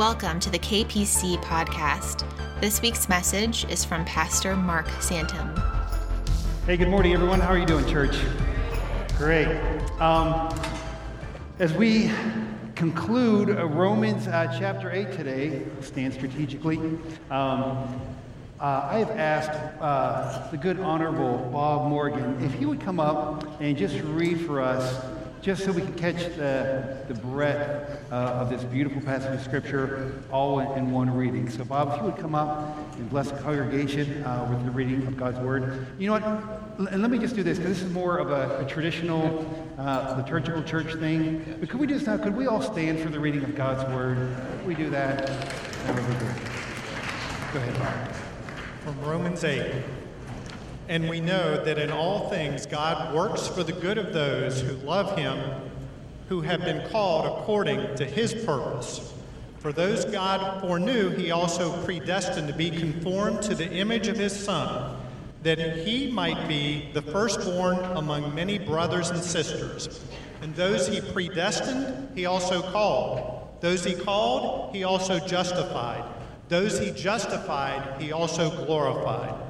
Welcome to the KPC podcast. This week's message is from Pastor Mark Santum. Hey, good morning, everyone. How are you doing, church? Great. Um, as we conclude uh, Romans uh, chapter 8 today, stand strategically. Um, uh, I have asked uh, the good honorable Bob Morgan if he would come up and just read for us just so we can catch the, the breadth uh, of this beautiful passage of Scripture all in, one reading. So, Bob, if you would come up and bless the congregation uh, with the reading of God's Word. You know what? And let me just do this, because this is more of a, a traditional uh, liturgical church thing. But could we just now, could we all stand for the reading of God's Word? Could we do that? Go ahead, Bob. From Romans 8. And we know that in all things God works for the good of those who love him, who have been called according to his purpose. For those God foreknew, he also predestined to be conformed to the image of his Son, that he might be the firstborn among many brothers and sisters. And those he predestined, he also called. Those he called, he also justified. Those he justified, he also glorified.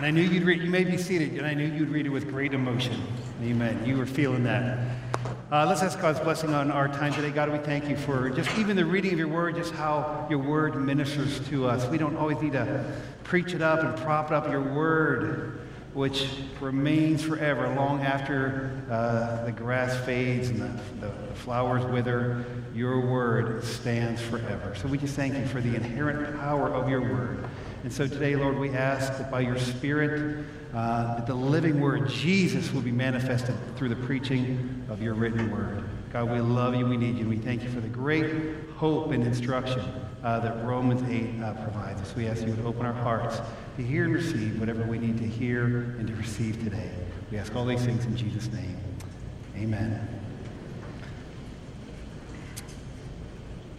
And I knew you'd read, you may be seated, and I knew you'd read it with great emotion. Amen. You were feeling that. Uh, let's ask God's blessing on our time today. God, we thank you for just even the reading of your word, just how your word ministers to us. We don't always need to preach it up and prop it up. Your word, which remains forever long after uh, the grass fades and the, the, the flowers wither, your word stands forever. So we just thank you for the inherent power of your word. And so today, Lord, we ask that by your Spirit, uh, that the living word, Jesus, will be manifested through the preaching of your written word. God, we love you, we need you, we thank you for the great hope and instruction uh, that Romans 8 uh, provides us. We ask you to open our hearts to hear and receive whatever we need to hear and to receive today. We ask all these things in Jesus' name. Amen.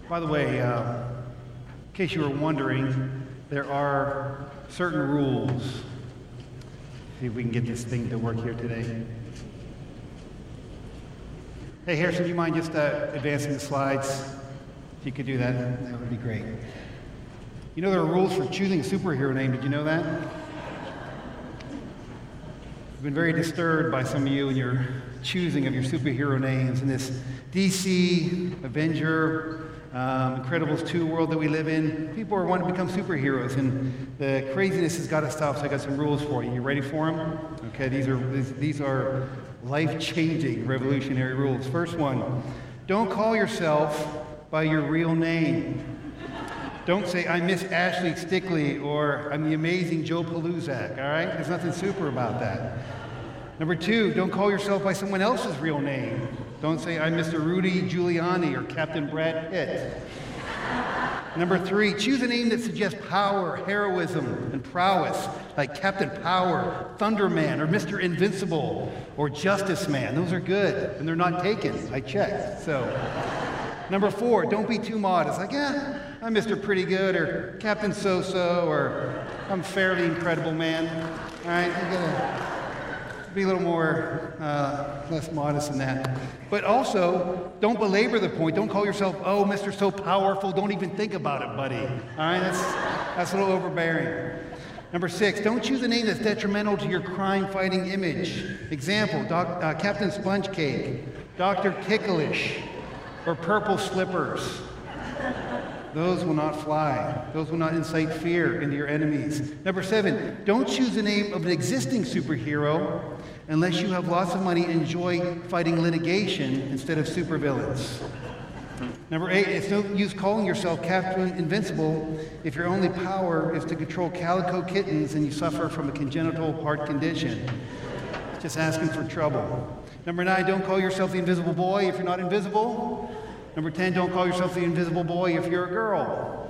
By the way, uh, in case you were wondering, there are certain rules. See if we can get this thing to work here today. Hey, Harrison, do you mind just uh, advancing the slides? If you could do that, that would be great. You know there are rules for choosing a superhero name. Did you know that? I've been very disturbed by some of you and your choosing of your superhero names and this DC, Avenger, um, Incredibles 2 world that we live in. People are wanting to become superheroes, and the craziness has got to stop. So I got some rules for you. You ready for them? Okay, these are these, these are life-changing, revolutionary rules. First one: don't call yourself by your real name. Don't say I'm Miss Ashley Stickley or I'm the amazing Joe Paluzak. All right, there's nothing super about that. Number two: don't call yourself by someone else's real name. Don't say, I'm Mr. Rudy Giuliani or Captain Brad Pitt. Number three, choose a name that suggests power, heroism, and prowess, like Captain Power, Thunderman, or Mr. Invincible, or Justice Man. Those are good, and they're not taken. I checked. So, Number four, don't be too modest. Like, yeah, I'm Mr. Pretty Good or Captain So So or I'm fairly incredible man. All right, be a little more uh, less modest than that. But also, don't belabor the point. Don't call yourself, oh, Mr. So Powerful. Don't even think about it, buddy. All right, that's, that's a little overbearing. Number six, don't choose a name that's detrimental to your crime fighting image. Example, doc, uh, Captain Sponge Cake, Dr. Ticklish, or Purple Slippers. Those will not fly. Those will not incite fear into your enemies. Number seven, don't choose the name of an existing superhero unless you have lots of money enjoy fighting litigation instead of supervillains. Number eight, it's no use calling yourself Captain Invincible if your only power is to control calico kittens and you suffer from a congenital heart condition. Just asking for trouble. Number nine, don't call yourself the invisible boy if you're not invisible. Number 10, don't call yourself the invisible boy if you're a girl.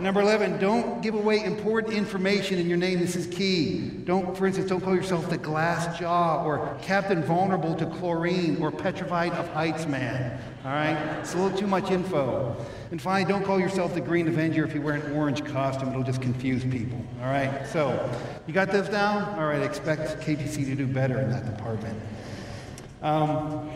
Number 11, don't give away important information in your name. This is key. Don't, for instance, don't call yourself the glass jaw or Captain Vulnerable to Chlorine or Petrified of Heights Man. All right? It's a little too much info. And finally, don't call yourself the Green Avenger if you wear an orange costume. It'll just confuse people. All right? So, you got this down? All right, expect KPC to do better in that department. Um,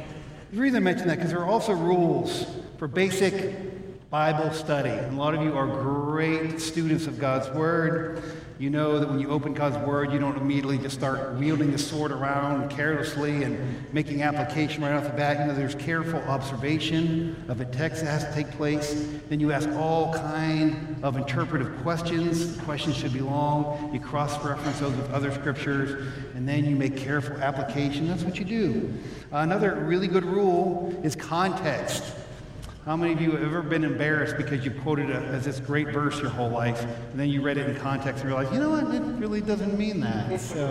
the reason I mention that because there are also rules for basic Bible study. And a lot of you are great students of God's Word. You know that when you open God's Word, you don't immediately just start wielding the sword around carelessly and making application right off the bat. You know, there's careful observation of a text that has to take place. Then you ask all kind of interpretive questions. The questions should be long. You cross-reference those with other scriptures, and then you make careful application. That's what you do. Another really good rule is context. How many of you have ever been embarrassed because you quoted as this great verse your whole life, and then you read it in context and realized, you know what, it really doesn't mean that. So,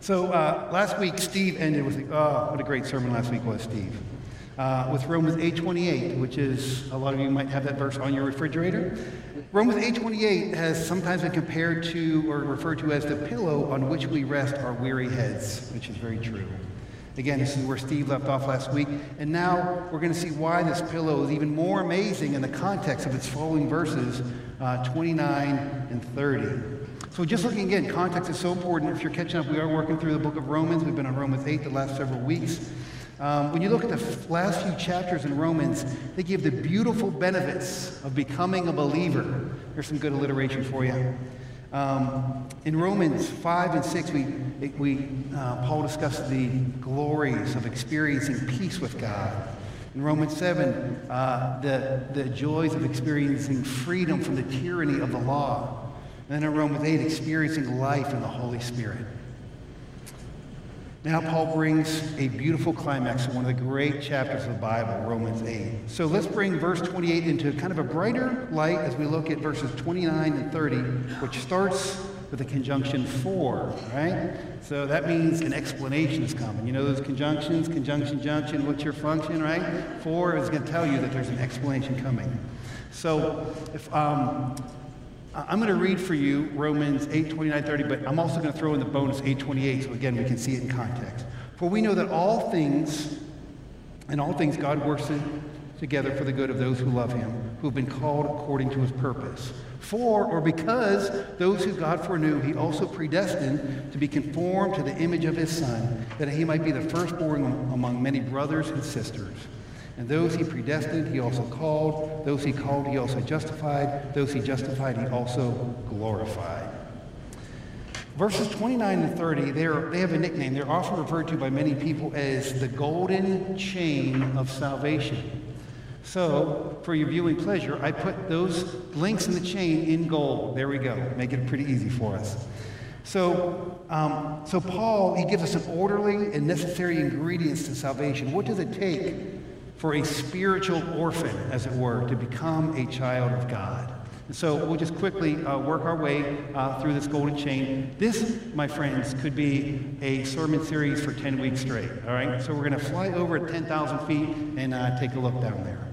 so uh, last week Steve ended with, oh, what a great sermon last week was, Steve. Uh, with Romans 8:28, which is a lot of you might have that verse on your refrigerator. Romans 8:28 has sometimes been compared to or referred to as the pillow on which we rest our weary heads, which is very true. Again, this is where Steve left off last week. And now we're going to see why this pillow is even more amazing in the context of its following verses uh, 29 and 30. So, just looking again, context is so important. If you're catching up, we are working through the book of Romans. We've been on Romans 8 the last several weeks. Um, when you look at the last few chapters in Romans, they give the beautiful benefits of becoming a believer. Here's some good alliteration for you. Um, in Romans 5 and 6, we, we, uh, Paul discussed the glories of experiencing peace with God. In Romans 7, uh, the, the joys of experiencing freedom from the tyranny of the law. And then in Romans 8, experiencing life in the Holy Spirit. Now, Paul brings a beautiful climax to one of the great chapters of the Bible, Romans 8. So let's bring verse 28 into kind of a brighter light as we look at verses 29 and 30, which starts with the conjunction for, right? So that means an explanation is coming. You know those conjunctions, conjunction, junction, what's your function, right? For is going to tell you that there's an explanation coming. So if um, I'm going to read for you Romans 8, 29, 30, but I'm also going to throw in the bonus 8, 28, so again, we can see it in context. For we know that all things, and all things God works together for the good of those who love him, who have been called according to his purpose. For, or because, those who God foreknew, he also predestined to be conformed to the image of his Son, that he might be the firstborn among many brothers and sisters. And those he predestined, he also called. Those he called, he also justified. Those he justified, he also glorified. Verses 29 and 30, they have a nickname. They're often referred to by many people as the golden chain of salvation. So, for your viewing pleasure, I put those links in the chain in gold. There we go. Make it pretty easy for us. So, um, so Paul, he gives us an orderly and necessary ingredients to salvation. What does it take for a spiritual orphan, as it were, to become a child of God. And so we'll just quickly uh, work our way uh, through this golden chain. This, my friends, could be a sermon series for 10 weeks straight. All right? So we're going to fly over at 10,000 feet and uh, take a look down there.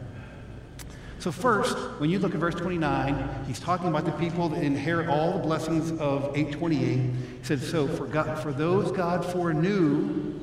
So, first, when you look at verse 29, he's talking about the people that inherit all the blessings of 828. He said, So, for, God, for those God foreknew,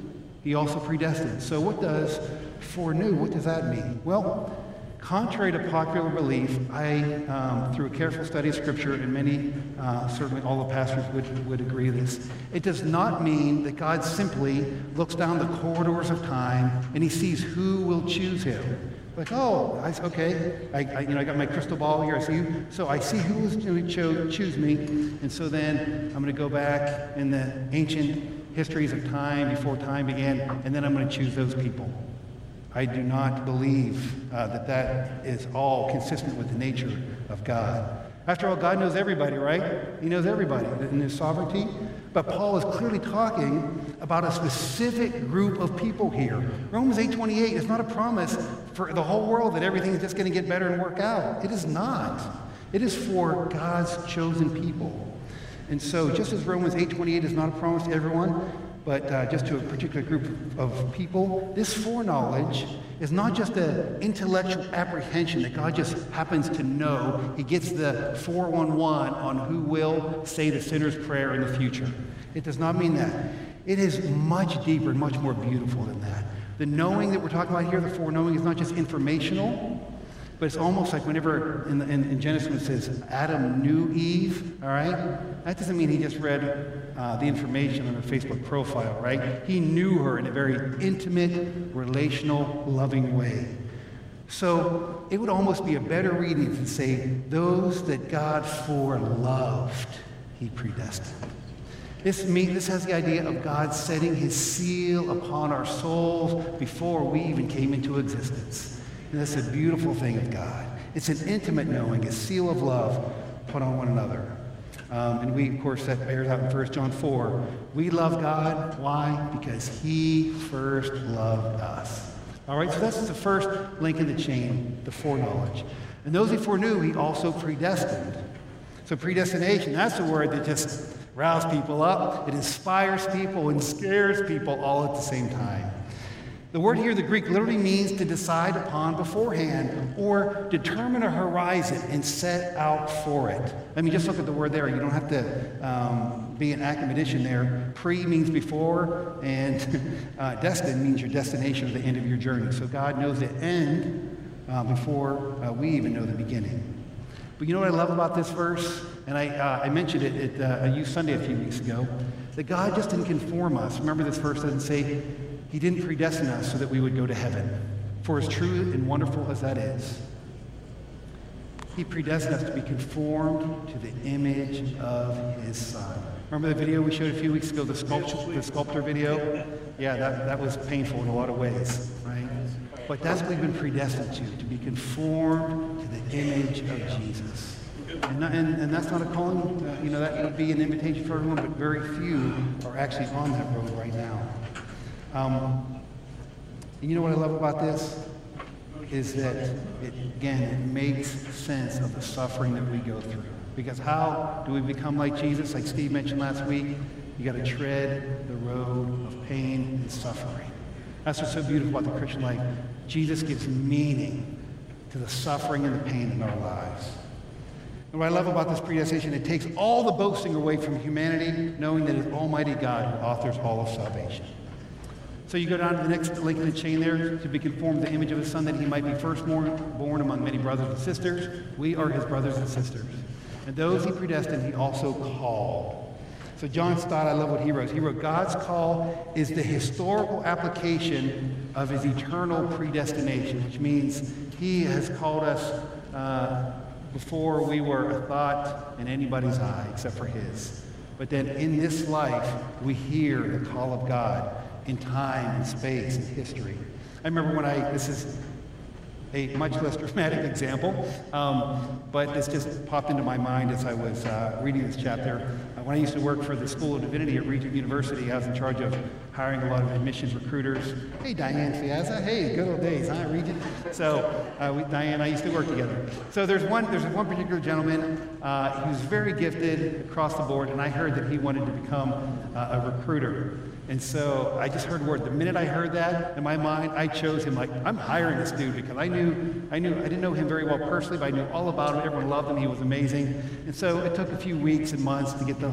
he also predestined. So, what does foreknew? What does that mean? Well, contrary to popular belief, I, um, through a careful study of Scripture, and many, uh, certainly all the pastors would, would agree this, it does not mean that God simply looks down the corridors of time and he sees who will choose him. Like, oh, I, okay, I, I, you know, I got my crystal ball here. I see you. So I see who is going to cho- choose me. And so then I'm going to go back in the ancient histories of time, before time began, and then I'm going to choose those people. I do not believe uh, that that is all consistent with the nature of God. After all, God knows everybody, right? He knows everybody in his sovereignty. But Paul is clearly talking about a specific group of people here. Romans 8:28 is not a promise for the whole world that everything is just going to get better and work out. It is not. It is for God's chosen people. And so, just as Romans 8:28 is not a promise to everyone, but uh, just to a particular group of people, this foreknowledge is not just an intellectual apprehension that God just happens to know. He gets the 411 on who will say the sinner's prayer in the future. It does not mean that. It is much deeper and much more beautiful than that. The knowing that we're talking about here, the foreknowing, is not just informational, but it's almost like whenever in, the, in, in, Genesis it says Adam knew Eve, all right? That doesn't mean he just read uh, the information on her Facebook profile, right? He knew her in a very intimate, relational, loving way. So it would almost be a better reading to say, those that God foreloved, he predestined. This, mean, this has the idea of God setting his seal upon our souls before we even came into existence. And that's a beautiful thing of God. It's an intimate knowing, a seal of love put on one another. Um, and we, of course, that bears out in 1 John 4. We love God. Why? Because He first loved us. All right, so that's the first link in the chain, the foreknowledge. And those He foreknew, He also predestined. So, predestination, that's a word that just rouses people up, it inspires people and scares people all at the same time. The word here, the Greek, literally means to decide upon beforehand or determine a horizon and set out for it. I mean, just look at the word there. You don't have to um, be an academician there. Pre means before, and uh, destined means your destination or the end of your journey. So God knows the end uh, before uh, we even know the beginning. But you know what I love about this verse? And I, uh, I mentioned it at uh, a Youth Sunday a few weeks ago that God just didn't conform us. Remember, this verse doesn't say, he didn't predestine us so that we would go to heaven. For as true and wonderful as that is, He predestined us to be conformed to the image of His Son. Remember the video we showed a few weeks ago, the sculpture, the sculptor video? Yeah, that, that was painful in a lot of ways, right? But that's what we've been predestined to, to be conformed to the image of Jesus. And, not, and, and, that's not a calling, uh, you know, that would be an invitation for everyone, but very few are actually on that road right now. Um, you know what I love about this? Is that, it, again, it makes sense of the suffering that we go through. Because how do we become like Jesus, like Steve mentioned last week? You got to tread the road of pain and suffering. That's what's so beautiful about the Christian life. Jesus gives meaning to the suffering and the pain in our lives. And what I love about this predestination, it takes all the boasting away from humanity, knowing that it's Almighty God who authors all of salvation. So you go down to the next link in the chain there to be conformed to the image of his son that he might be firstborn born among many brothers and sisters. We are his brothers and sisters. And those he predestined, he also called. So John Stott, I love what he wrote. He wrote, God's call is the historical application of his eternal predestination, which means he has called us uh, before we were a thought in anybody's eye except for his. But then in this life, we hear the call of God in time and space and history. I remember when I, this is a much less dramatic example, um, but this just popped into my mind as I was uh, reading this chapter. Uh, when I used to work for the School of Divinity at Regent University, I was in charge of hiring a lot of admissions recruiters. Hey, Diane Fiazza. Hey, good old days, huh, Regent? So, uh, we, Diane and I used to work together. So there's one, there's one particular gentleman uh, who's very gifted across the board, and I heard that he wanted to become uh, a recruiter. And so I just heard word. The minute I heard that in my mind, I chose him like, I'm hiring this dude because I knew, I knew, I didn't know him very well personally, but I knew all about him. Everyone loved him. He was amazing. And so it took a few weeks and months to get the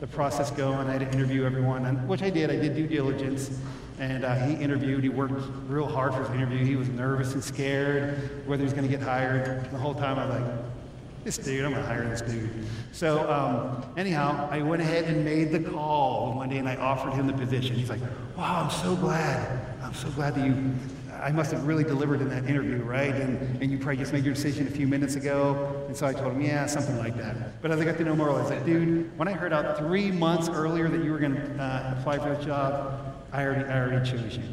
the process going. I had to interview everyone, and, which I did. I did due diligence. And uh, he interviewed. He worked real hard for his interview. He was nervous and scared whether he was going to get hired. The whole time I was like, this dude, I'm to hire this dude. So, um, anyhow, I went ahead and made the call one day and I offered him the position. He's like, wow, I'm so glad. I'm so glad that you, I must have really delivered in that interview, right? And, and you probably just made your decision a few minutes ago. And so I told him, yeah, something like that. But as I got to know more, I said, dude, when I heard out three months earlier that you were to uh, apply for this job, I already, I already chose you.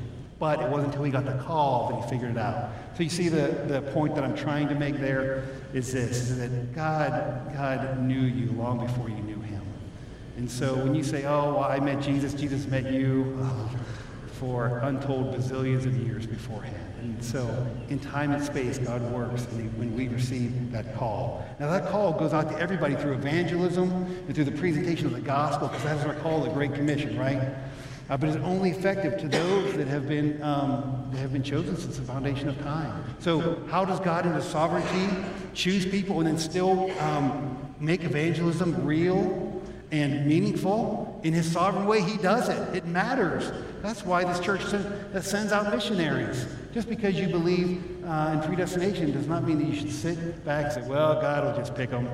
But it wasn't until he got the call that he figured it out. So you see the, the point that I'm trying to make there is this, is that God, God knew you long before you knew him. And so when you say, oh, well, I met Jesus, Jesus met you for untold bazillions of years beforehand. And so in time and space, God works when we receive that call. Now that call goes out to everybody through evangelism and through the presentation of the gospel, because that's our call, the Great Commission, right? Uh, but it's only effective to those that have been um, that have been chosen since the foundation of time. So, how does God, in His sovereignty, choose people and then still um, make evangelism real and meaningful? In His sovereign way, He does it. It matters. That's why this church that sends out missionaries. Just because you believe uh, in predestination does not mean that you should sit back and say, "Well, God will just pick them."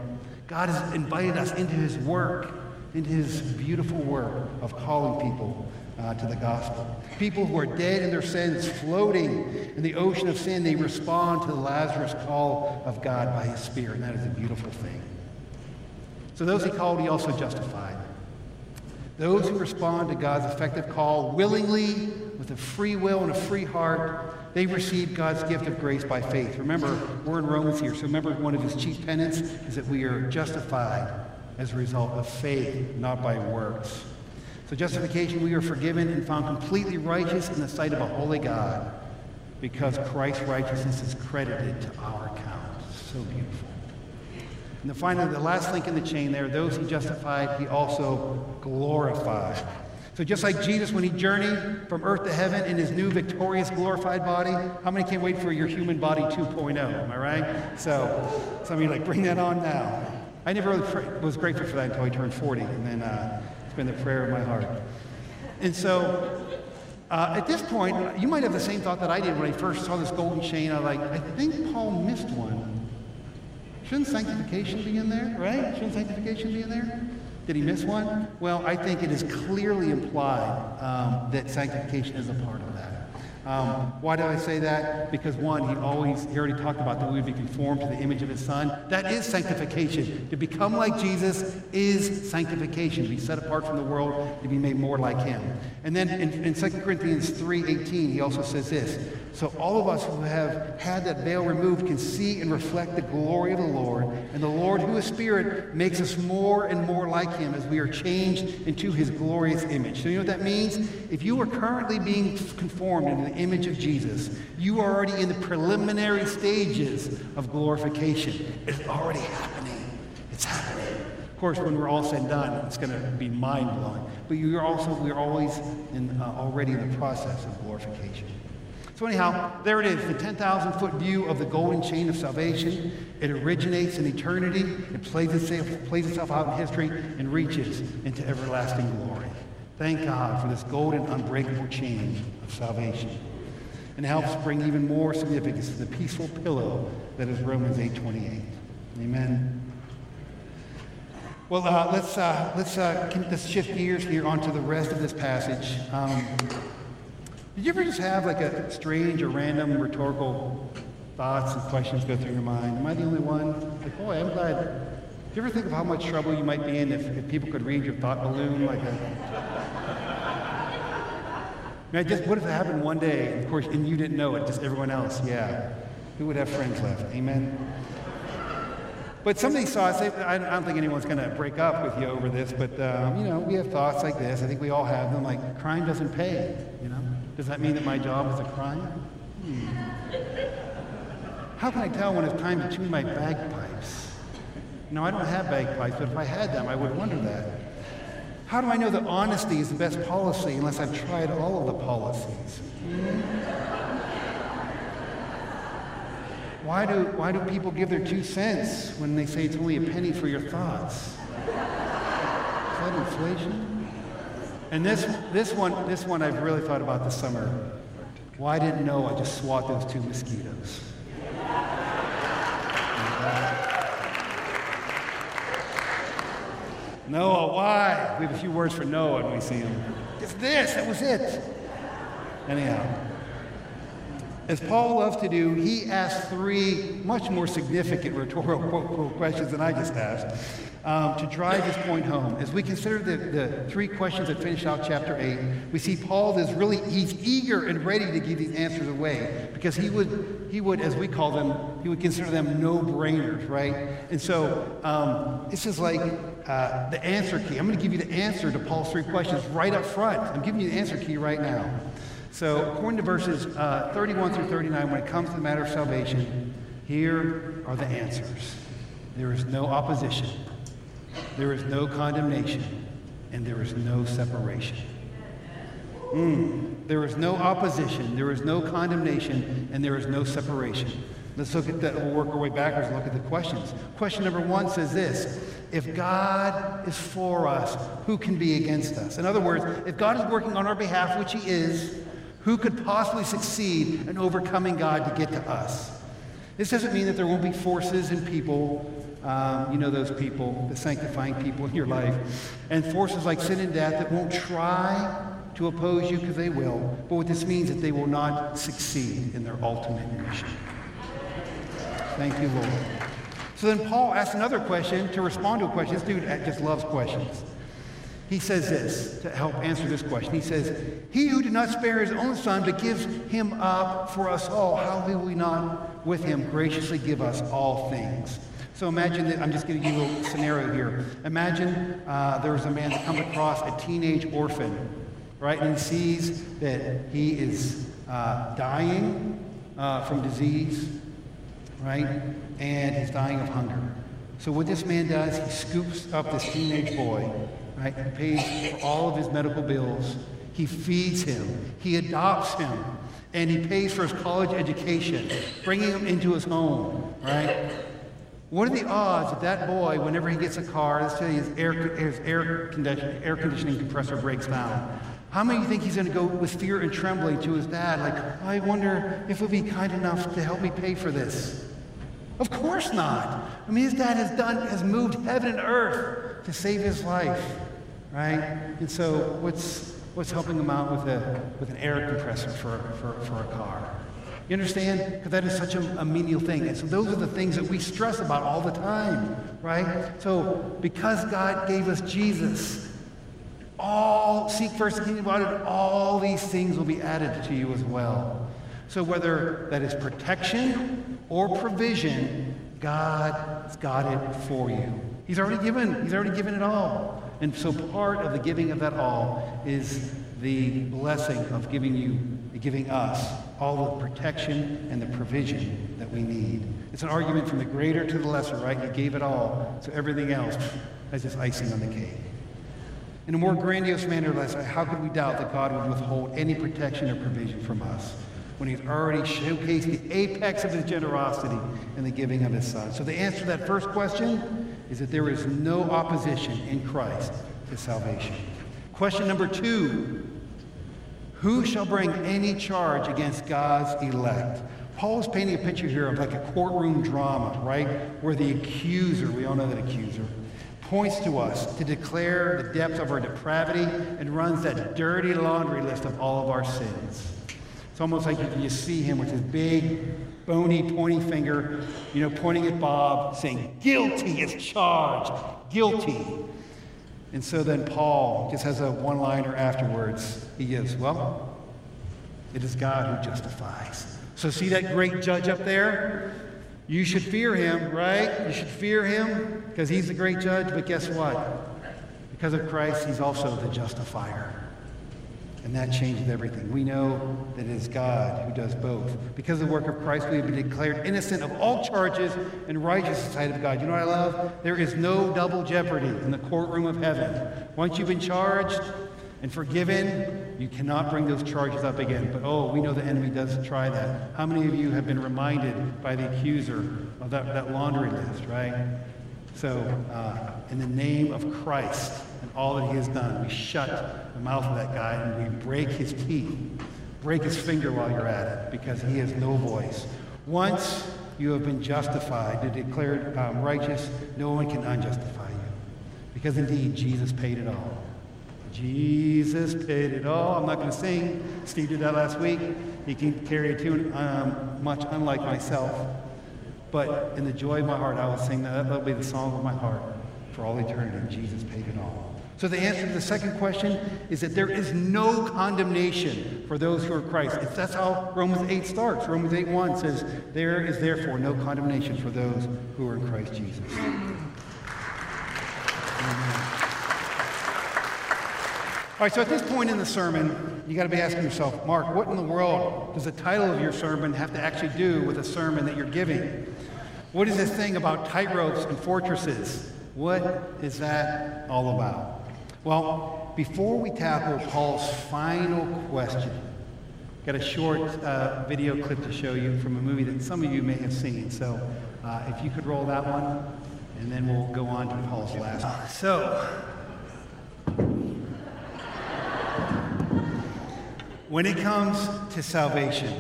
God has invited us into His work, into His beautiful work of calling people uh, to the gospel. People who are dead in their sins, floating in the ocean of sin, they respond to the Lazarus call of God by his Spirit, and that is a beautiful thing. So those he called, he also justified. Those who respond to God's effective call willingly, with a free will and a free heart, they receive God's gift of grace by faith. Remember, we're in Romans here, so remember one of his chief tenets is that we are justified as a result of faith, not by works. So, justification, we are forgiven and found completely righteous in the sight of a holy God because Christ's righteousness is credited to our account. So beautiful. And then finally, the last link in the chain there, those he justified, he also glorified. So just like Jesus, when he journeyed from earth to heaven in his new victorious glorified body, how many can't wait for your human body 2.0? Am I right? So some of you like, bring that on now. I never really was grateful for that until I turned 40. And then uh, it's been the prayer of my heart. And so uh, at this point, you might have the same thought that I did when I first saw this golden chain. I like, I think Paul missed one. Shouldn't sanctification be in there, right? Shouldn't sanctification be in there? Did he miss one? Well, I think it is clearly implied um, that sanctification is a part of that. Um, why do I say that? Because one, he always, he already talked about that we would be conformed to the image of his son. That is sanctification. To become like Jesus is sanctification. To be set apart from the world, to be made more like him. And then in, in 2 Corinthians 3.18, he also says this, so all of us who have had that veil removed can see and reflect the glory of the Lord. And the Lord, who is Spirit, makes us more and more like Him as we are changed into His glorious image. So you know what that means? If you are currently being conformed into the image of Jesus, you are already in the preliminary stages of glorification. It's already happening. It's happening. Of course, when we're all said and done, it's going to be mind blowing. But you're also we're always in, uh, already in the process of glorification. So, anyhow, there it is the 10,000 foot view of the golden chain of salvation. It originates in eternity, it plays itself, plays itself out in history, and reaches into everlasting glory. Thank God for this golden, unbreakable chain of salvation. And helps bring even more significance to the peaceful pillow that is Romans 8:28. Amen. Well, uh, let's, uh, let's, uh, let's shift gears here onto the rest of this passage. Um, did you ever just have like a strange or random rhetorical thoughts and questions go through your mind? Am I the only one? Like, boy, I'm glad. Do you ever think of how much trouble you might be in if, if people could read your thought balloon like a. Man, just what if it happened one day, of course, and you didn't know it, just everyone else? Yeah. Who would have friends left? Amen. But some of these thoughts, I don't think anyone's going to break up with you over this, but um, you know, we have thoughts like this. I think we all have them. Like crime doesn't pay. You know. Does that mean that my job is a crime? Hmm. How can I tell when it's time to tune my bagpipes? No, I don't have bagpipes, but if I had them, I would wonder that. How do I know that honesty is the best policy unless I've tried all of the policies? Why do, why do people give their two cents when they say it's only a penny for your thoughts? that inflation? And this, this, one, this one I've really thought about this summer. Why didn't Noah just swat those two mosquitoes? Noah, why? We have a few words for Noah when we see him. It's this, that was it. Anyhow, as Paul loves to do, he asks three much more significant rhetorical questions than I just asked um, to drive his point home. As we consider the, the three questions that finish out chapter 8, we see Paul is really, he's eager and ready to give these answers away because he would, he would, as we call them, he would consider them no-brainers, right? And so um, this is like uh, the answer key. I'm going to give you the answer to Paul's three questions right up front. I'm giving you the answer key right now. So according to verses uh, 31 through 39, when it comes to the matter of salvation, here are the answers. There is no opposition. There is no condemnation and there is no separation. Mm. There is no opposition, there is no condemnation, and there is no separation. Let's look at that. We'll work our way backwards and look at the questions. Question number one says this If God is for us, who can be against us? In other words, if God is working on our behalf, which He is, who could possibly succeed in overcoming God to get to us? This doesn't mean that there won't be forces and people um, you know those people, the sanctifying people in your life. And forces like sin and death that won't try to oppose you because they will. But what this means is that they will not succeed in their ultimate mission. Thank you, Lord. So then Paul asks another question to respond to a question. This dude just loves questions. He says this to help answer this question. He says, He who did not spare his own son, but gives him up for us all, how will we not with him graciously give us all things? So imagine that, I'm just give you a little scenario here. Imagine uh, there was a man that comes across a teenage orphan, right? And sees that he is uh, dying uh, from disease, right? And he's dying of hunger. So what this man does, he scoops up this teenage boy, right? He pays for all of his medical bills. He feeds him. He adopts him. And he pays for his college education, bringing him into his home, right? What are the odds that that boy, whenever he gets a car, let's say his air, his air, conditioning, air conditioning compressor breaks down, how many of you think he's going to go with fear and trembling to his dad, like, I wonder if he'll be kind enough to help me pay for this? Of course not. I mean, his dad has done, has moved heaven and earth to save his life, right? And so, what's what's helping them out with a with an air compressor for for, for a car? You understand? Because that is such a, a menial thing. And so those are the things that we stress about all the time, right? So because God gave us Jesus, all seek first the kingdom of God, all these things will be added to you as well. So whether that is protection or provision, God's got it for you. He's already given. He's already given it all. And so part of the giving of that all is the blessing of giving you, giving us all the protection and the provision that we need. It's an argument from the greater to the lesser, right? You gave it all, so everything else is just icing on the cake. In a more grandiose manner, how could we doubt that God would withhold any protection or provision from us when He's already showcased the apex of His generosity in the giving of His Son? So the answer to that first question is that there is no opposition in Christ to salvation. Question number two who shall bring any charge against God's elect? Paul is painting a picture here of like a courtroom drama, right? Where the accuser, we all know that accuser, points to us to declare the depth of our depravity and runs that dirty laundry list of all of our sins. It's almost like you see him with his big, bony, pointy finger, you know, pointing at Bob, saying, Guilty is charged, guilty. And so then Paul just has a one liner afterwards. He gives, Well, it is God who justifies. So see that great judge up there? You should fear him, right? You should fear him because he's the great judge. But guess what? Because of Christ, he's also the justifier. And that changes everything. We know that it is God who does both. Because of the work of Christ, we have been declared innocent of all charges and righteous in the sight of God. You know what I love? There is no double jeopardy in the courtroom of heaven. Once you've been charged and forgiven, you cannot bring those charges up again. But oh, we know the enemy does try that. How many of you have been reminded by the accuser of that, that laundry list, right? So, uh, in the name of Christ and all that he has done. We shut the mouth of that guy and we break his teeth, break his finger while you're at it because he has no voice. Once you have been justified, you're declared um, righteous, no one can unjustify you. Because indeed, Jesus paid it all. Jesus paid it all. I'm not going to sing. Steve did that last week. He can carry a tune um, much unlike myself. But in the joy of my heart, I will sing that. That'll be the song of my heart for all eternity. Jesus paid it all. So the answer to the second question is that there is no condemnation for those who are Christ. That's how Romans 8 starts. Romans 8 1 says, There is therefore no condemnation for those who are in Christ Jesus. All right, so at this point in the sermon, you got to be asking yourself, Mark, what in the world does the title of your sermon have to actually do with the sermon that you're giving? What is this thing about tightropes and fortresses? What is that all about? Well, before we tackle Paul's final question, got a short uh, video clip to show you from a movie that some of you may have seen. So uh, if you could roll that one, and then we'll go on to Paul's last. So, When it comes to salvation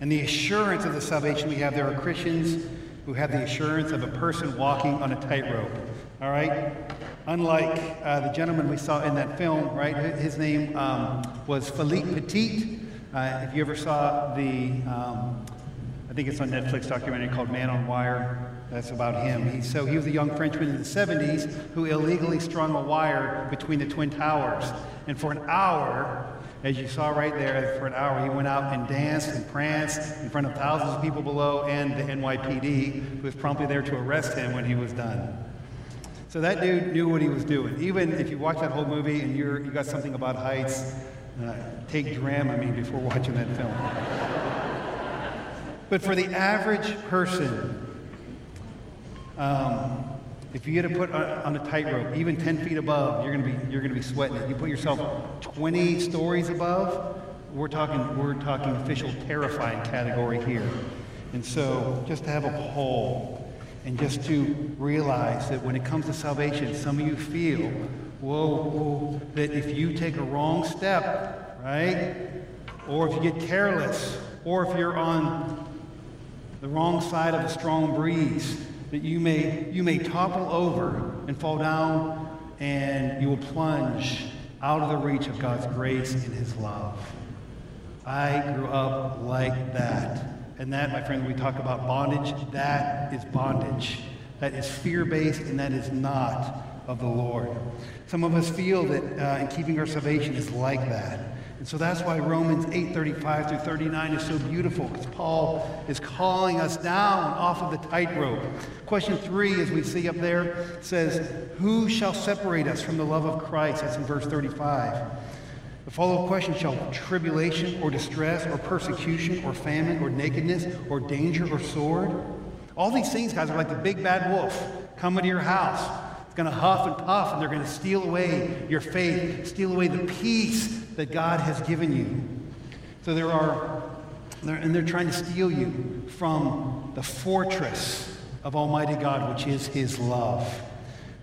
and the assurance of the salvation we have, there are Christians who have the assurance of a person walking on a tightrope. All right? Unlike uh, the gentleman we saw in that film, right? His name um, was Philippe Petit. Uh, if you ever saw the, um, I think it's on Netflix documentary called Man on Wire, that's about him. He, so he was a young Frenchman in the 70s who illegally strung a wire between the Twin Towers. And for an hour, as you saw right there, for an hour, he went out and danced and pranced in front of thousands of people below and the NYPD, who was promptly there to arrest him when he was done. So that dude knew what he was doing. Even if you watch that whole movie and you're, you got something about heights, uh, take Dramamine before watching that film. but for the average person, um, if you get to put on a tightrope, even 10 feet above, you're going to be you're to be sweating it. You put yourself 20 stories above, we're talking we're talking official terrifying category here. And so, just to have a pole, and just to realize that when it comes to salvation, some of you feel, whoa, whoa that if you take a wrong step, right, or if you get careless, or if you're on the wrong side of a strong breeze, that you may, you may topple over and fall down and you will plunge out of the reach of God's grace and His love. I grew up like that. And that, my friend, we talk about bondage, that is bondage. That is fear based and that is not of the Lord. Some of us feel that uh, in keeping our salvation is like that. And so that's why Romans 8:35 through 39 is so beautiful, because Paul is calling us down off of the tightrope. Question three, as we see up there, says, Who shall separate us from the love of Christ? That's in verse 35. The follow-up question shall tribulation or distress or persecution or famine or nakedness or danger or sword? All these things, guys, are like the big bad wolf coming to your house. Going to huff and puff, and they're going to steal away your faith, steal away the peace that God has given you. So there are, and they're trying to steal you from the fortress of Almighty God, which is His love.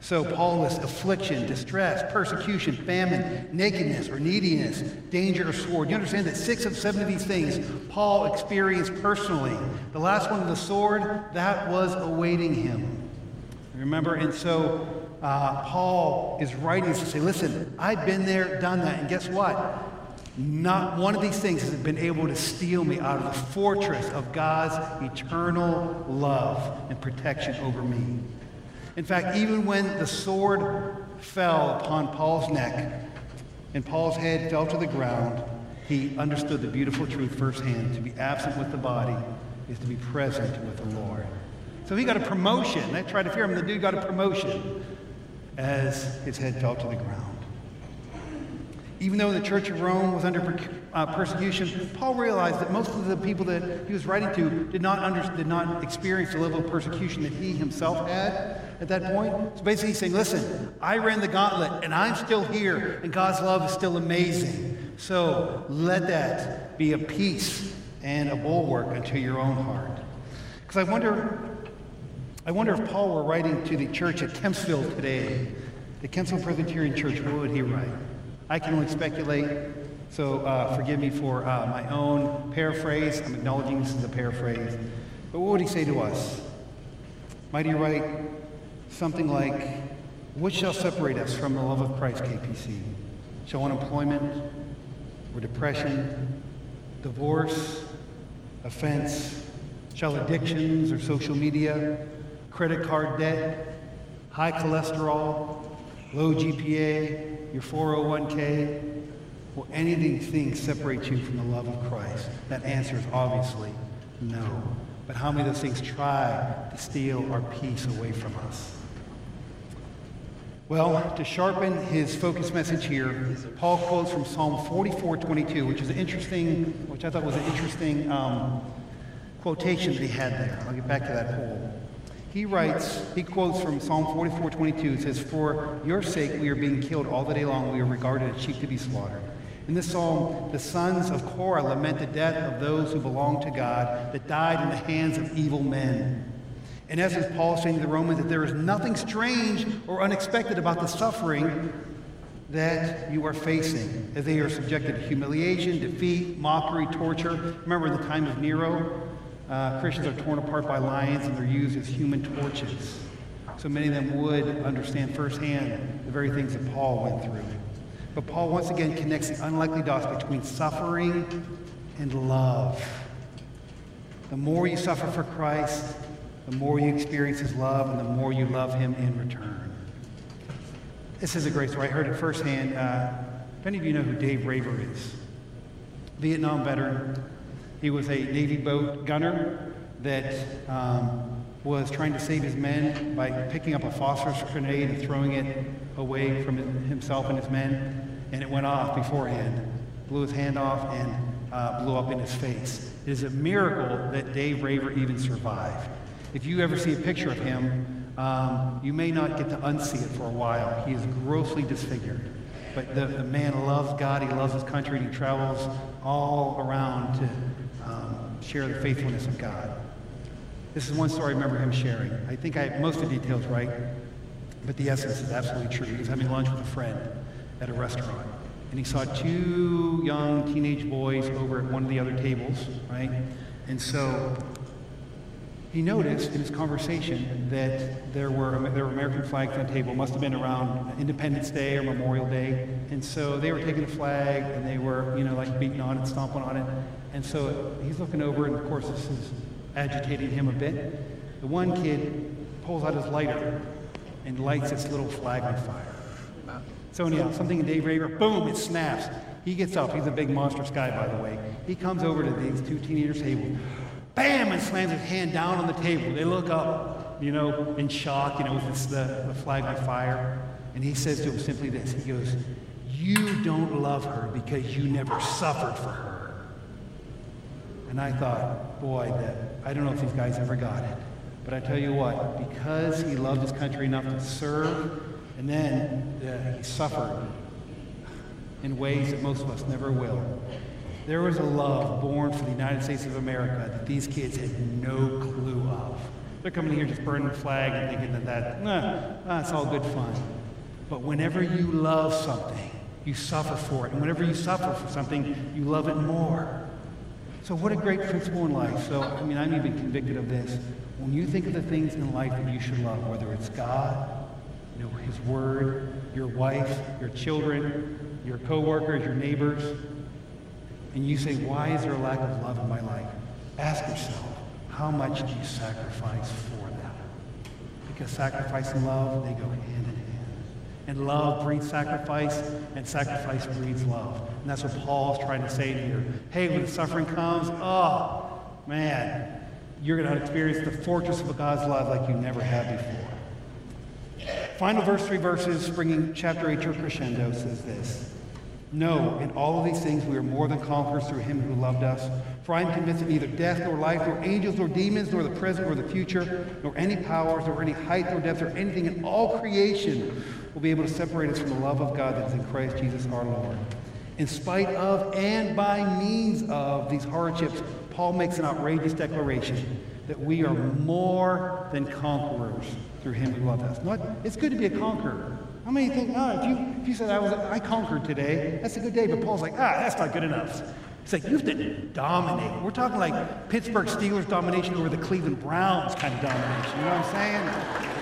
So Paul lists affliction, distress, persecution, famine, nakedness or neediness, danger or sword. You understand that six of seven of these things Paul experienced personally. The last one, the sword, that was awaiting him. Remember? And so uh, Paul is writing to say, listen, I've been there, done that, and guess what? Not one of these things has been able to steal me out of the fortress of God's eternal love and protection over me. In fact, even when the sword fell upon Paul's neck and Paul's head fell to the ground, he understood the beautiful truth firsthand. To be absent with the body is to be present with the Lord. So he got a promotion. I tried to fear him. The dude got a promotion as his head fell to the ground. Even though the Church of Rome was under uh, persecution, Paul realized that most of the people that he was writing to did not, under- did not experience the level of persecution that he himself had at that point. So basically, he's saying, Listen, I ran the gauntlet and I'm still here, and God's love is still amazing. So let that be a peace and a bulwark unto your own heart. Because I wonder I wonder if Paul were writing to the church at Kempsville today, the Kempsville Presbyterian Church, what would he write? I can only speculate, so uh, forgive me for uh, my own paraphrase. I'm acknowledging this is a paraphrase. But what would he say to us? Might he write something like, What shall separate us from the love of Christ, KPC? Shall unemployment or depression, divorce, offense, shall addictions or social media, credit card debt, high cholesterol, low GPA, your 401k, will anything separate you from the love of Christ? That answer is obviously no. But how many of those things try to steal our peace away from us? Well, to sharpen his focus message here, Paul quotes from Psalm 44 22, which is an interesting, which I thought was an interesting um, quotation that he had there. I'll get back to that poll. He writes, he quotes from Psalm 44 22, it says, For your sake we are being killed all the day long, we are regarded as sheep to be slaughtered. In this psalm, the sons of Korah lament the death of those who belong to God that died in the hands of evil men. In essence, Paul is saying to the Romans that there is nothing strange or unexpected about the suffering that you are facing, as they are subjected to humiliation, defeat, mockery, torture. Remember, the time of Nero, uh, Christians are torn apart by lions and they're used as human torches. So many of them would understand firsthand the very things that Paul went through. But Paul once again connects the unlikely dots between suffering and love. The more you suffer for Christ, the more you experience his love and the more you love him in return. This is a great story. I heard it firsthand. Uh, if any of you know who Dave Roever is, Vietnam veteran, he was a Navy boat gunner that um, was trying to save his men by picking up a phosphorus grenade and throwing it away from himself and his men, and it went off beforehand, blew his hand off, and uh, blew up in his face. It is a miracle that Dave Roever even survived. If you ever see a picture of him, um, you may not get to unsee it for a while. He is grossly disfigured. But the, the man loves God, he loves his country, and he travels all around to um, share the faithfulness of God. This is one story I remember him sharing. I think I have most of the details right, but the essence is absolutely true. He was having lunch with a friend at a restaurant, and he saw two young teenage boys over at one of the other tables, right? And so he noticed in his conversation that there were, there were American flags on the table. It must have been around Independence Day or Memorial Day. And so they were taking the flag and they were, you know, like beating on it, stomping on it. And so he's looking over, and of course, this is agitating him a bit. The one kid pulls out his lighter and lights this little flag on fire. So anyhow, something in Dave Roever, boom, it snaps. He gets up. He's a big monstrous guy, by the way. He comes over to these two teenagers' table bam, and slams his hand down on the table. They look up, you know, in shock, you know, with the, the flag on fire. And he says to him simply this He goes, You don't love her because you never suffered for her. And I thought, boy, that I don't know if these guys ever got it. But I tell you what, because he loved his country enough to serve, and then uh, he suffered in ways that most of us never will. There was a love born for the United States of America that these kids had no clue of. They're coming here just burning the flag and thinking that, that nah, that's all good fun. But whenever you love something, you suffer for it. And whenever you suffer for something, you love it more. So what a great principle in life. So, I mean, I'm even convicted of this. When you think of the things in life that you should love, whether it's God, you know, His Word, your wife, your children, your coworkers, your neighbors, and you say, why is there a lack of love in my life? Ask yourself, how much do you sacrifice for them? Because sacrifice and love, they go hand. And love breeds sacrifice, and sacrifice breeds love. And that's what Paul's trying to say to you. Hey, when suffering comes, oh, man, you're going to experience the fortress of God's love like you never have before. Final verse, three verses, bringing chapter 8 to a crescendo, says this. No, in all of these things we are more than conquerors through him who loved us. For I am convinced that neither death nor life, nor angels nor demons, nor the present nor the future, nor any powers, nor any height nor depth, or anything in all creation will be able to separate us from the love of God that is in Christ Jesus our Lord. In spite of and by means of these hardships, Paul makes an outrageous declaration. that we are more than conquerors through him who loved us. Not, it's good to be a conqueror. How many think, ah, if you, if you said, I, was, I conquered today, that's a good day. But Paul's like, ah, that's not good enough. It's like, you have to dominate. We're talking like Pittsburgh Steelers domination over the Cleveland Browns kind of domination. You know what I'm saying?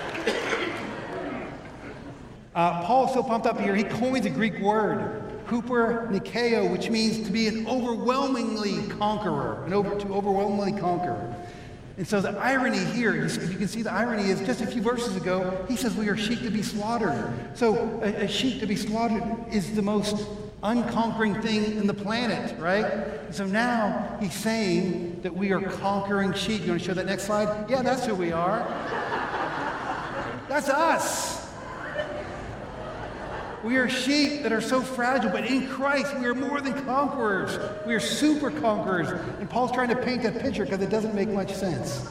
Uh, Paul's so pumped up here, he coins a Greek word, huper nikeo, which means to be an overwhelmingly conqueror, an over, to overwhelmingly conquer. And so the irony here, if you can see the irony, is just a few verses ago, he says we are sheep to be slaughtered. So a, a sheep to be slaughtered is the most unconquering thing in the planet, right? So now he's saying that we are conquering sheep. You want to show that next slide? Yeah, that's who we are. That's us. We are sheep that are so fragile, but in Christ we are more than conquerors. We are super conquerors. And Paul's trying to paint that picture because it doesn't make much sense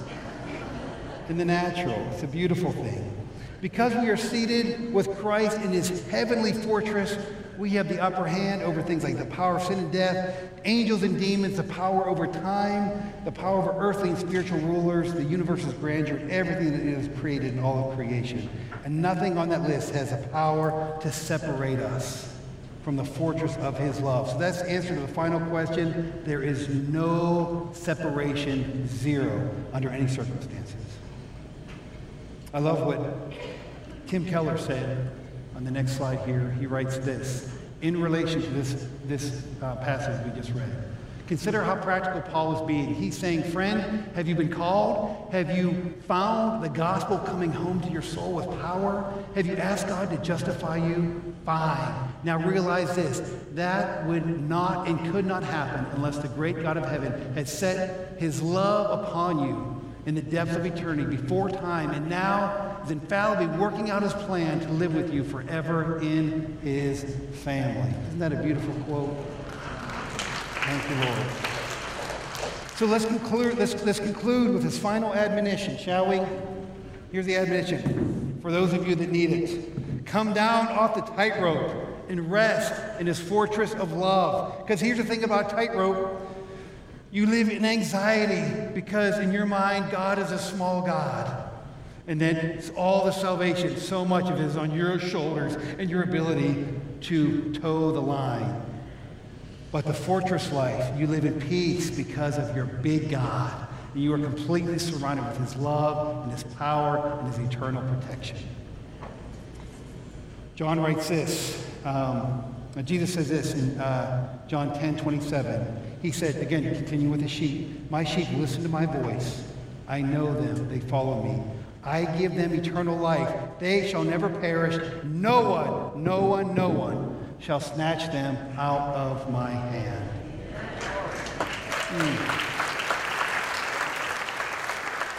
in the natural. It's a beautiful thing. Because we are seated with Christ in his heavenly fortress, we have the upper hand over things like the power of sin and death, angels and demons, the power over time, the power over earthly and spiritual rulers, the universe's grandeur, everything that is created in all of creation. And nothing on that list has the power to separate us from the fortress of his love. So that's the answer to the final question. There is no separation, zero, under any circumstances. I love what Tim Keller said on the next slide here. He writes this in relation to this, this uh, passage we just read. Consider how practical Paul is being. He's saying, Friend, have you been called? Have you found the gospel coming home to your soul with power? Have you asked God to justify you? Fine. Now realize this that would not and could not happen unless the great God of heaven had set his love upon you in the depths of eternity before time and now is infallibly working out his plan to live with you forever in his family. Isn't that a beautiful quote? Thank you, Lord. So let's conclude, let's, let's conclude with his final admonition, shall we? Here's the admonition for those of you that need it. Come down off the tightrope and rest in his fortress of love. Because here's the thing about tightrope you live in anxiety because in your mind, God is a small God. And then it's all the salvation, so much of it is on your shoulders and your ability to toe the line. But the fortress life, you live in peace because of your big God. And You are completely surrounded with His love and His power and His eternal protection. John writes this. Um, Jesus says this in uh, John 10 27. He said, again, continue with the sheep. My sheep listen to my voice. I know them, they follow me. I give them eternal life. They shall never perish. No one, no one, no one shall snatch them out of my hand. Mm.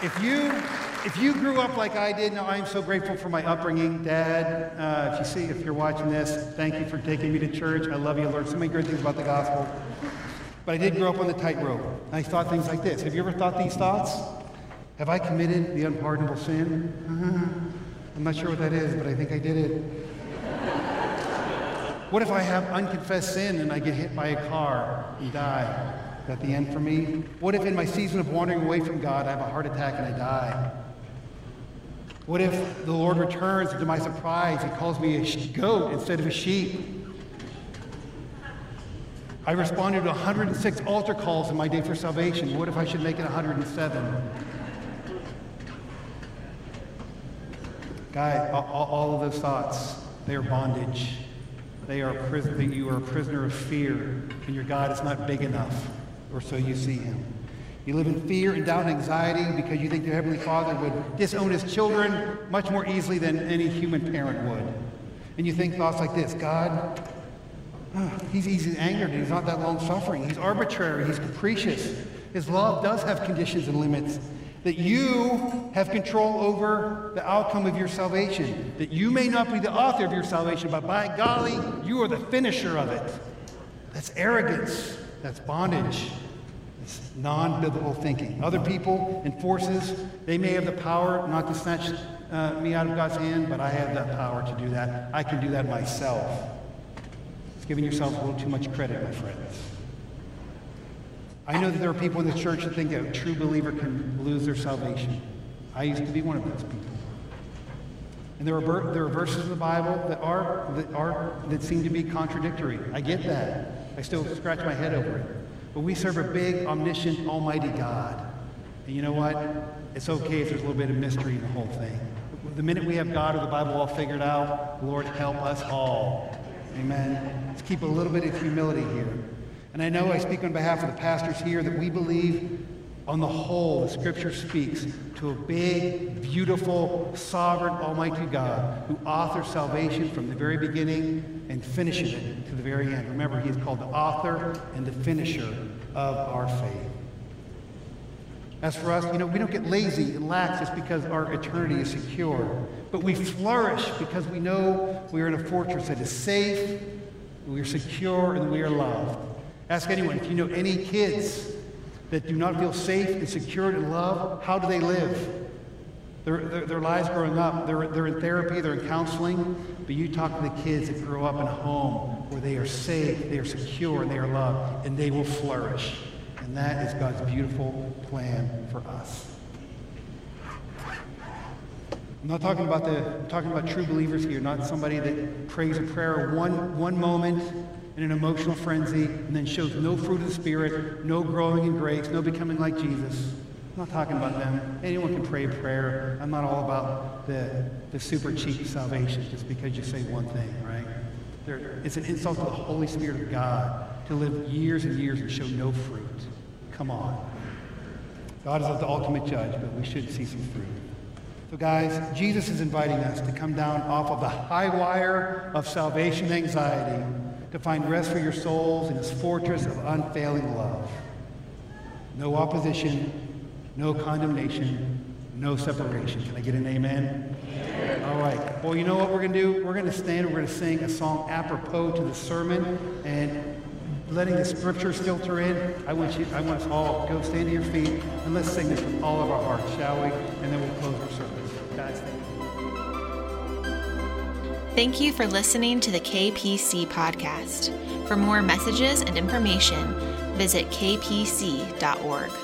If you if you grew up like I did, now I'm so grateful for my upbringing, Dad. Uh, if you see, if you're watching this, thank you for taking me to church. I love you. Learned so many great things about the gospel. But I did grow up on the tightrope. I thought things like this. Have you ever thought these thoughts? Have I committed the unpardonable sin? I'm not sure what that is, but I think I did it. What if I have unconfessed sin and I get hit by a car and die? Is that the end for me? What if in my season of wandering away from God I have a heart attack and I die? What if the Lord returns and to my surprise he calls me a goat instead of a sheep? I responded to 106 altar calls in my day for salvation. What if I should make it 107? Guy, all, of those thoughts, they are bondage. They are prison, you are a prisoner of fear, and your God is not big enough, or so you see him. You live in fear and doubt and anxiety because you think your Heavenly Father would disown his children much more easily than any human parent would. And you think thoughts like this God, he's easy angered, he's not that long suffering, he's arbitrary, he's capricious. His love does have conditions and limits, that you have control over the outcome of your salvation. That you may not be the author of your salvation, but by golly, you are the finisher of it. That's arrogance. That's bondage. It's non biblical thinking. Other people and forces, they may have the power not to snatch uh, me out of God's hand, but I have that power to do that. I can do that myself. It's giving yourself a little too much credit, my friends. I know that there are people in the church that think that a true believer can lose their salvation. I used to be one of those people. And there are, there are verses in the Bible that are, that are that seem to be contradictory. I get that. I still scratch my head over it. But we serve a big, omniscient, almighty God. And you know what? It's okay if there's a little bit of mystery in the whole thing. The minute we have God or the Bible all figured out, Lord, help us all. Amen. Let's keep a little bit of humility here. And I know I speak on behalf of the pastors here that we believe on the whole, the scripture speaks to a big, beautiful, sovereign, almighty God who authors salvation from the very beginning and finishes it to the very end. Remember, he is called the author and the finisher of our faith. As for us, you know, we don't get lazy and lax just because our eternity is secure. But we flourish because we know we are in a fortress that is safe, we are secure, and we are loved. Ask anyone if you know any kids that do not feel safe and secured and loved, how do they live? Their, their, their, lives growing up, they're, they're in therapy, they're in counseling, but you talk to the kids that grow up in a home where they are safe, they are secure, and they are loved, and they will flourish. And that is God's beautiful plan for us. I'm not talking about the I'm talking about true believers here, not somebody that prays a prayer one one moment in an emotional frenzy and then shows no fruit of the Spirit, no growing in grace, no becoming like Jesus. I'm not talking about them. Anyone can pray a prayer. I'm not all about the, the super cheap salvation just because you say one thing, right? There, it's an insult to the Holy Spirit of God to live years and years and show no fruit. Come on. God is the ultimate judge, but we should see some fruit. So, guys, Jesus is inviting us to come down off of the high wire of salvation anxiety to find rest for your souls in his fortress of unfailing love. No opposition, no condemnation, no separation. Can I get an amen? amen? All right. Well, you know what we're going to do? We're going to stand we're going to sing a song apropos to the sermon and letting the scriptures filter in. I want you I want us all to go stand to your feet and let's sing this with all of our hearts, shall we? And then we'll close our service. Thank you for listening to the KPC podcast. For more messages and information, visit kpc.org.